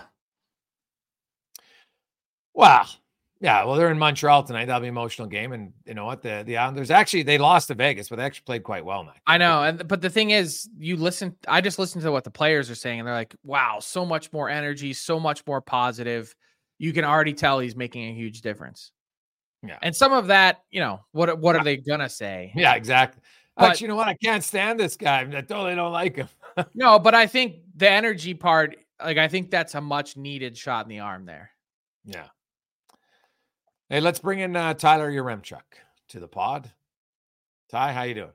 Wow. Yeah. Well, they're in Montreal tonight. That'll be an emotional game, and you know what? The the Islanders actually they lost to Vegas, but they actually played quite well. that I know, and but the thing is, you listen. I just listened to what the players are saying, and they're like, "Wow, so much more energy, so much more positive." You can already tell he's making a huge difference. Yeah. and some of that, you know, what what are they gonna say? Yeah, exactly. But- Actually, you know what? I can't stand this guy. I totally don't like him. No, but I think the energy part, like I think that's a much needed shot in the arm there. Yeah. Hey, let's bring in uh, Tyler Yaremchuk to the pod. Ty, how you doing?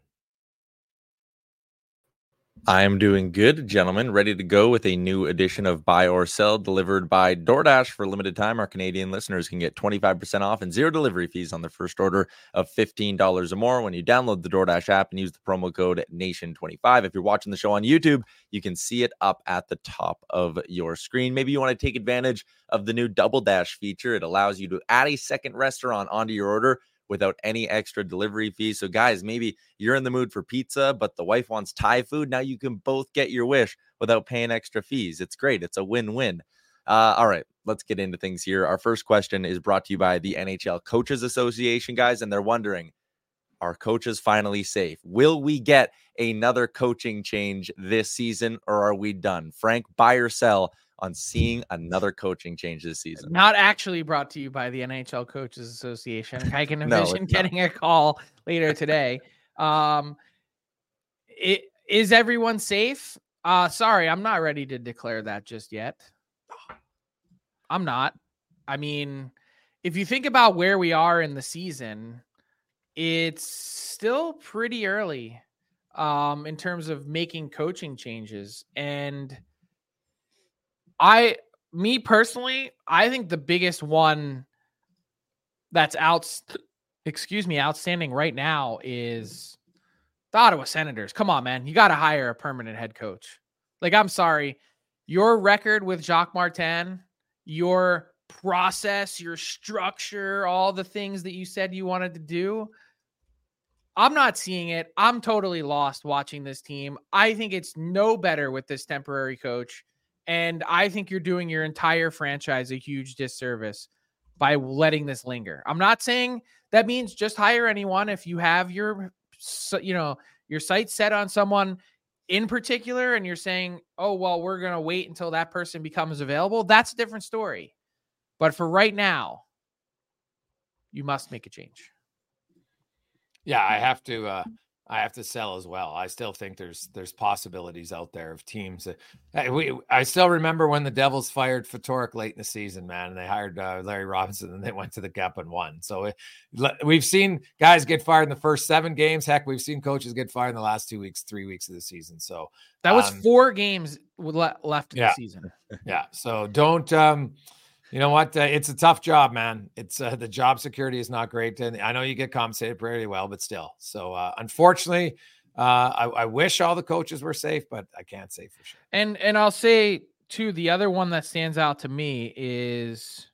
I am doing good, gentlemen. Ready to go with a new edition of Buy or Sell delivered by DoorDash for limited time. Our Canadian listeners can get 25% off and zero delivery fees on their first order of $15 or more when you download the DoorDash app and use the promo code NATION25. If you're watching the show on YouTube, you can see it up at the top of your screen. Maybe you want to take advantage of the new Double Dash feature. It allows you to add a second restaurant onto your order without any extra delivery fees. So, guys, maybe you're in the mood for pizza, but the wife wants Thai food. Now you can both get your wish without paying extra fees. It's great. It's a win win. Uh, all right, let's get into things here. Our first question is brought to you by the NHL Coaches Association, guys, and they're wondering are coaches finally safe? Will we get another coaching change this season or are we done? Frank, buy or sell on seeing another coaching change this season? Not actually brought to you by the NHL Coaches Association. I can No, envision not. getting a call later today. um, it, is everyone safe? Uh, sorry, I'm not ready to declare that just yet. I'm not. I mean, if you think about where we are in the season, it's still pretty early um, in terms of making coaching changes. And I, me personally, I think the biggest one that's out, excuse me, outstanding right now is the Ottawa Senators. Come on, man. You got to hire a permanent head coach. Like, I'm sorry. Your record with Jacques Martin, your process, your structure, all the things that you said you wanted to do. I'm not seeing it. I'm totally lost watching this team. I think it's no better with this temporary coach. And I think you're doing your entire franchise a huge disservice by letting this linger. I'm not saying that means just hire anyone if you have your you know, your sights set on someone in particular and you're saying, "Oh, well, we're going to wait until that person becomes available." That's a different story. But for right now, you must make a change. Yeah, I have to. Uh, I have to sell as well. I still think there's there's possibilities out there of teams. That, we I still remember when the Devils fired Ftorek late in the season, man, and they hired uh, Larry Robinson, and they went to the Cup and won. So it, we've seen guys get fired in the first seven games. Heck, we've seen coaches get fired in the last two weeks, three weeks of the season. So that was um, four games left in yeah, the season. Yeah. So don't. um you know what? Uh, it's a tough job, man. It's uh, the job security is not great, and I know you get compensated pretty well, but still. So uh, unfortunately, uh, I, I, wish all the coaches were safe, but I can't say for sure. And and I'll say too, the other one that stands out to me is,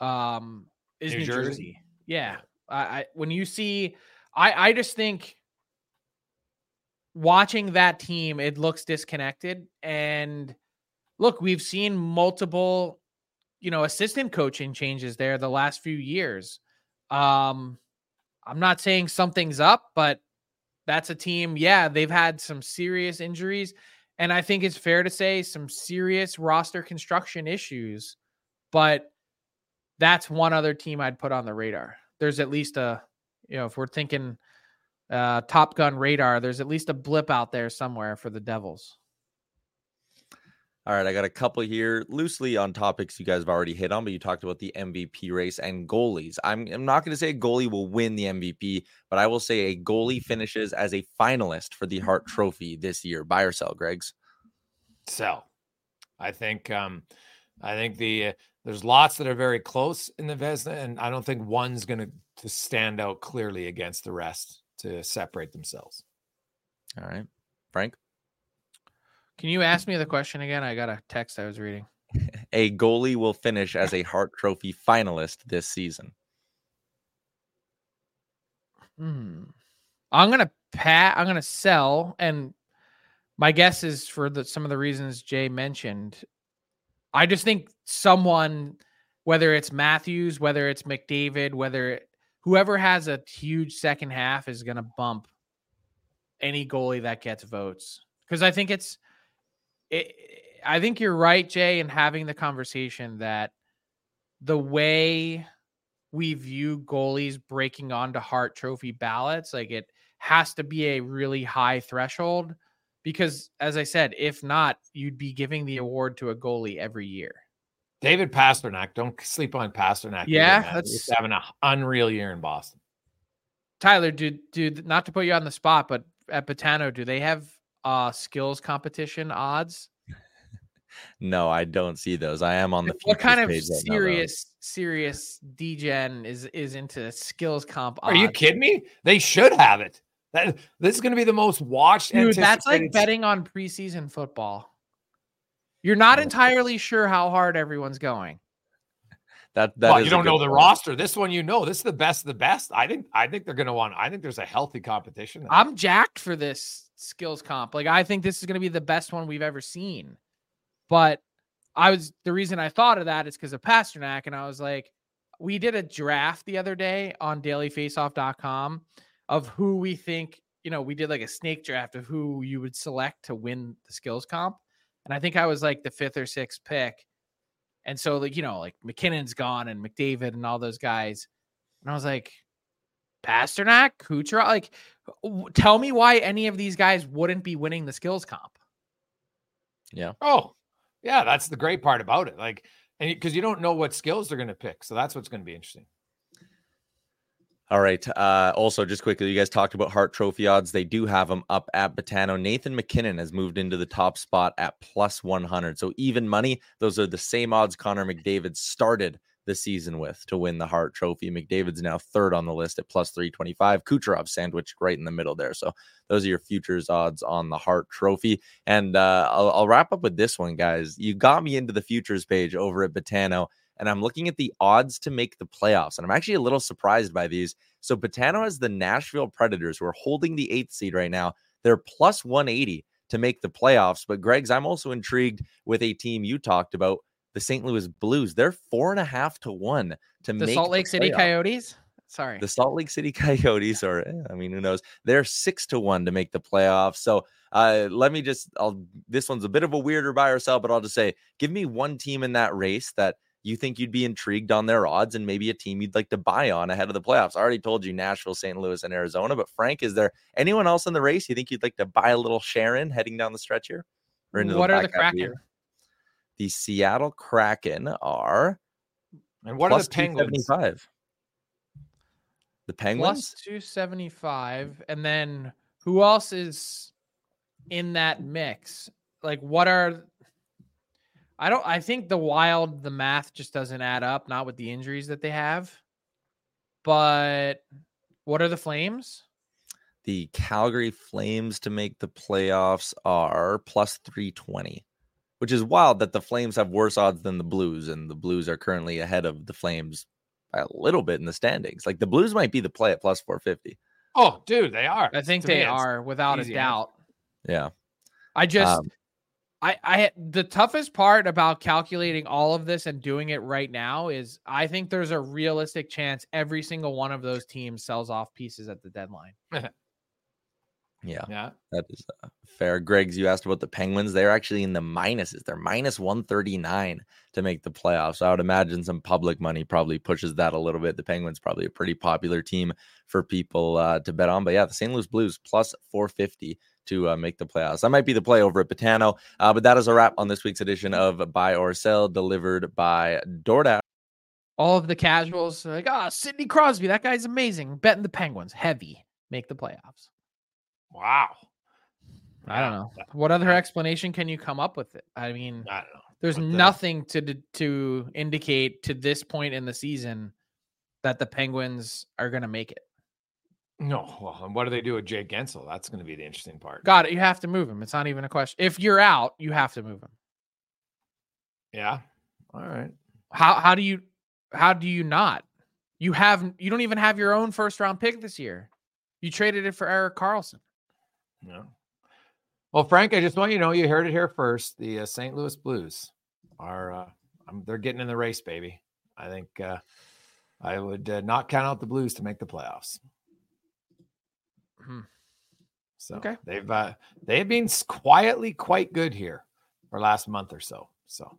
um, is New, New Jersey. Jersey. Yeah, I, I when you see, I I just think watching that team, it looks disconnected and. Look, we've seen multiple you know, assistant coaching changes there the last few years. Um, I'm not saying something's up, but that's a team. Yeah, they've had some serious injuries, and I think it's fair to say some serious roster construction issues. But that's one other team I'd put on the radar. There's at least a, you know, if we're thinking uh, Top Gun radar, there's at least a blip out there somewhere for the Devils. All right, I got a couple here loosely on topics you guys have already hit on, but you talked about the MVP race and goalies. I'm, I'm not going to say a goalie will win the MVP, but I will say a goalie finishes as a finalist for the Hart Trophy this year. Buy or sell, Greg's? Sell. I think um I think the uh, there's lots that are very close in the Vezina, and I don't think one's going to stand out clearly against the rest to separate themselves. All right, Frank. Can you ask me the question again? I got a text I was reading. a goalie will finish as a Hart Trophy finalist this season. Hmm. I'm gonna pat. I'm gonna sell, and my guess is for the some of the reasons Jay mentioned. I just think someone, whether it's Matthews, whether it's McDavid, whether it, whoever has a huge second half is gonna bump any goalie that gets votes because I think it's it, I think you're right, Jay, in having the conversation that the way we view goalies breaking onto Hart Trophy ballots, like it has to be a really high threshold. Because, as I said, if not, you'd be giving the award to a goalie every year. David Pastrnak, don't sleep on Pastrnak. Yeah, either, that's He's having an unreal year in Boston. Tyler, dude, dude, not to put you on the spot, but at Betano, do they have uh skills competition odds? no, I don't see those. I am on the what kind of serious right serious DGen is is into skills comp. Odds. Are you kidding me? They should have it. That this is going to be the most watched. Dude, that's like betting on preseason football. You're not entirely sure how hard everyone's going. That that well, you don't know the roster. This one, you know, this is the best of the best. I think I think they're going to want. I think there's a healthy competition. There. I'm jacked for this skills comp. Like I think this is going to be the best one we've ever seen. But I was the reason I thought of that is because of Pastrnak, and I was like, we did a draft the other day on dailyfaceoff.com of who we think. You know, we did like a snake draft of who you would select to win the skills comp, and I think I was like the fifth or sixth pick. And so, like, you know, like MacKinnon's gone and McDavid and all those guys. And I was like, Pastrnak, Kucherov, like, tell me why any of these guys wouldn't be winning the skills comp. Yeah. Oh, yeah. That's the great part about it. Like, and because you don't know what skills they're going to pick. So that's what's going to be interesting. All right. Uh, also, just quickly, you guys talked about Hart Trophy odds. They do have them up at Betano. Nathan MacKinnon has moved into the top spot at plus 100. So even money. Those are the same odds Connor McDavid started the season with to win the Hart Trophy. McDavid's now third on the list at plus 325. Kucherov sandwiched right in the middle there. So those are your futures odds on the Hart Trophy. And uh, I'll, I'll wrap up with this one, guys. You got me into the futures page over at Betano and I'm looking at the odds to make the playoffs, and I'm actually a little surprised by these. So Betano has the Nashville Predators, who are holding the eighth seed right now. They're plus 180 to make the playoffs. But Greg's, I'm also intrigued with a team you talked about, the St. Louis Blues. They're four and a half to one to make the make Salt Lake City Coyotes. Sorry, the Salt Lake City Coyotes, or eh, I mean, who knows? They're six to one to make the playoffs. So uh, let me just, I'll. This one's a bit of a weirder buy or sell, but I'll just say, give me one team in that race that you think you'd be intrigued on their odds and maybe a team you'd like to buy on ahead of the playoffs. I already told you Nashville, St. Louis, and Arizona. But Frank, is there anyone else in the race you think you'd like to buy a little Sharon heading down the stretch here? Or into what the are the Kraken? The Seattle Kraken are. And what are the Penguins? The Penguins plus two seventy five, and then who else is in that mix? Like, what are I don't I think the wild the math just doesn't add up, not with the injuries that they have. But what are the Flames? The Calgary Flames to make the playoffs are plus 320, which is wild that the Flames have worse odds than the Blues, and the Blues are currently ahead of the Flames by a little bit in the standings. Like the Blues might be the play at plus 450. Oh, dude, they are. I think they are without a doubt. Yeah. I just um, I, I the toughest part about calculating all of this and doing it right now is I think there's a realistic chance every single one of those teams sells off pieces at the deadline. yeah, yeah, that is uh, fair. Greg's, you asked about the Penguins. They're actually in the minuses. They're minus one thirty nine to make the playoffs. So I would imagine some public money probably pushes that a little bit. The Penguins probably a pretty popular team for people uh, to bet on. But yeah, the St. Louis Blues plus four fifty to uh, make the playoffs. That might be the play over at Betano. Uh, but that is a wrap on this week's edition of Buy or Sell, delivered by DoorDash. All of the casuals like, ah, oh, Sidney Crosby, that guy's amazing. Betting the Penguins, heavy, make the playoffs. Wow. I don't know. What other explanation can you come up with it? I mean, I don't know. There's uh, nothing to to indicate to this point in the season that the Penguins are going to make it. No, well, and what do they do with Jake Guentzel? That's going to be the interesting part. Got it. You have to move him. It's not even a question. If you're out, you have to move him. Yeah. All right. How how do you how do you not? You have you don't even have your own first round pick this year. You traded it for Erik Karlsson. No. Well, Frank, I just want you to know you heard it here first. The uh, St. Louis Blues are uh, they're getting in the race, baby. I think uh, I would uh, not count out the Blues to make the playoffs. Hmm. So okay. they've uh, they've been quietly quite good here for last month or so. So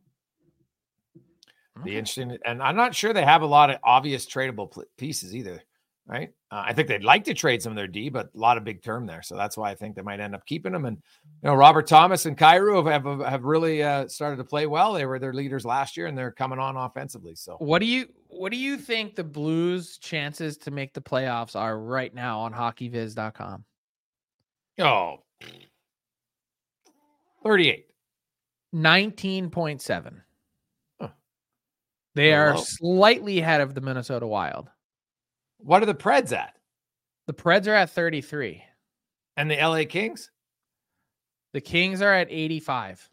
okay. be interesting, and I'm not sure they have a lot of obvious tradable pieces either. Right? Uh, I think they'd like to trade some of their D, but a lot of big term there. So that's why I think they might end up keeping them. And you know, Robert Thomas and Kyrou have have, have really uh, started to play well. They were their leaders last year, and they're coming on offensively. So what do you what do you think the Blues' chances to make the playoffs are right now on HockeyViz.com? Oh, 38. 19.7. Huh. They are slightly ahead of the Minnesota Wild. What are the Preds at? The Preds are at 33. And the LA Kings? The Kings are at 85.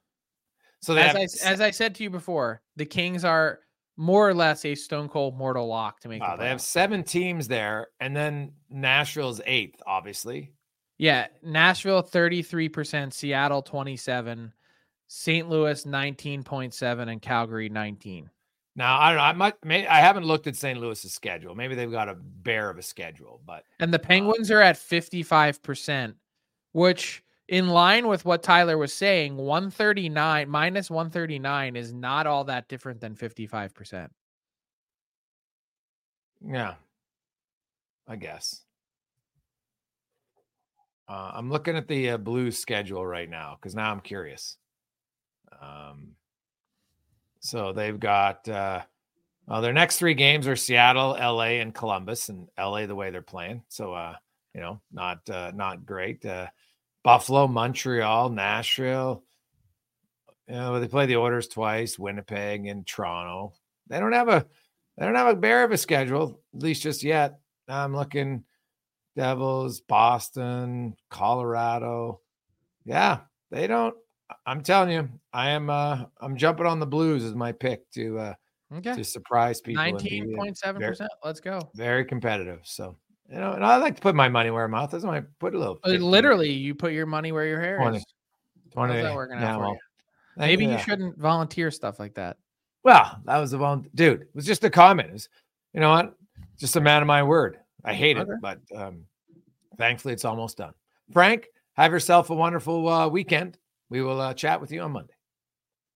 So as, have... I, as I said to you before, the Kings are more or less a stone cold mortal lock to make. Wow, the they have seven teams there, and then Nashville's eighth, obviously. Yeah, Nashville 33%, Seattle 27, St. Louis 19.7 and Calgary 19. Now, I don't know, I might may, I haven't looked at St. Louis's schedule. Maybe they've got a bear of a schedule, but And the uh, Penguins are at 55%, which in line with what Tyler was saying, 139 minus 139 is not all that different than 55%. Yeah. I guess. Uh, I'm looking at the uh, Blues schedule right now because now I'm curious. Um, so they've got uh, well, their next three games are Seattle, LA, and Columbus, and LA the way they're playing. So uh, you know, not uh, not great. Uh, Buffalo, Montreal, Nashville. You know, they play the Oilers twice, Winnipeg and Toronto. They don't have a they don't have a bear of a schedule, at least just yet. I'm looking Devils, Boston, Colorado. Yeah, they don't. I'm telling you, I am. uh I'm jumping on the Blues as my pick to uh okay. to surprise people. Nineteen point seven percent. Let's go. Very competitive. So you know, and I like to put my money where my mouth is. I put a little. Uh, literally, you put your money where your hair 20, is. 20, How's that working out well, Maybe yeah. you shouldn't volunteer stuff like that. Well, that was a volunteer, dude. It was just a comment. It was, you know what? Just a man of my word. I hate okay. it, but um, thankfully it's almost done. Frank, have yourself a wonderful uh, weekend. We will uh, chat with you on Monday.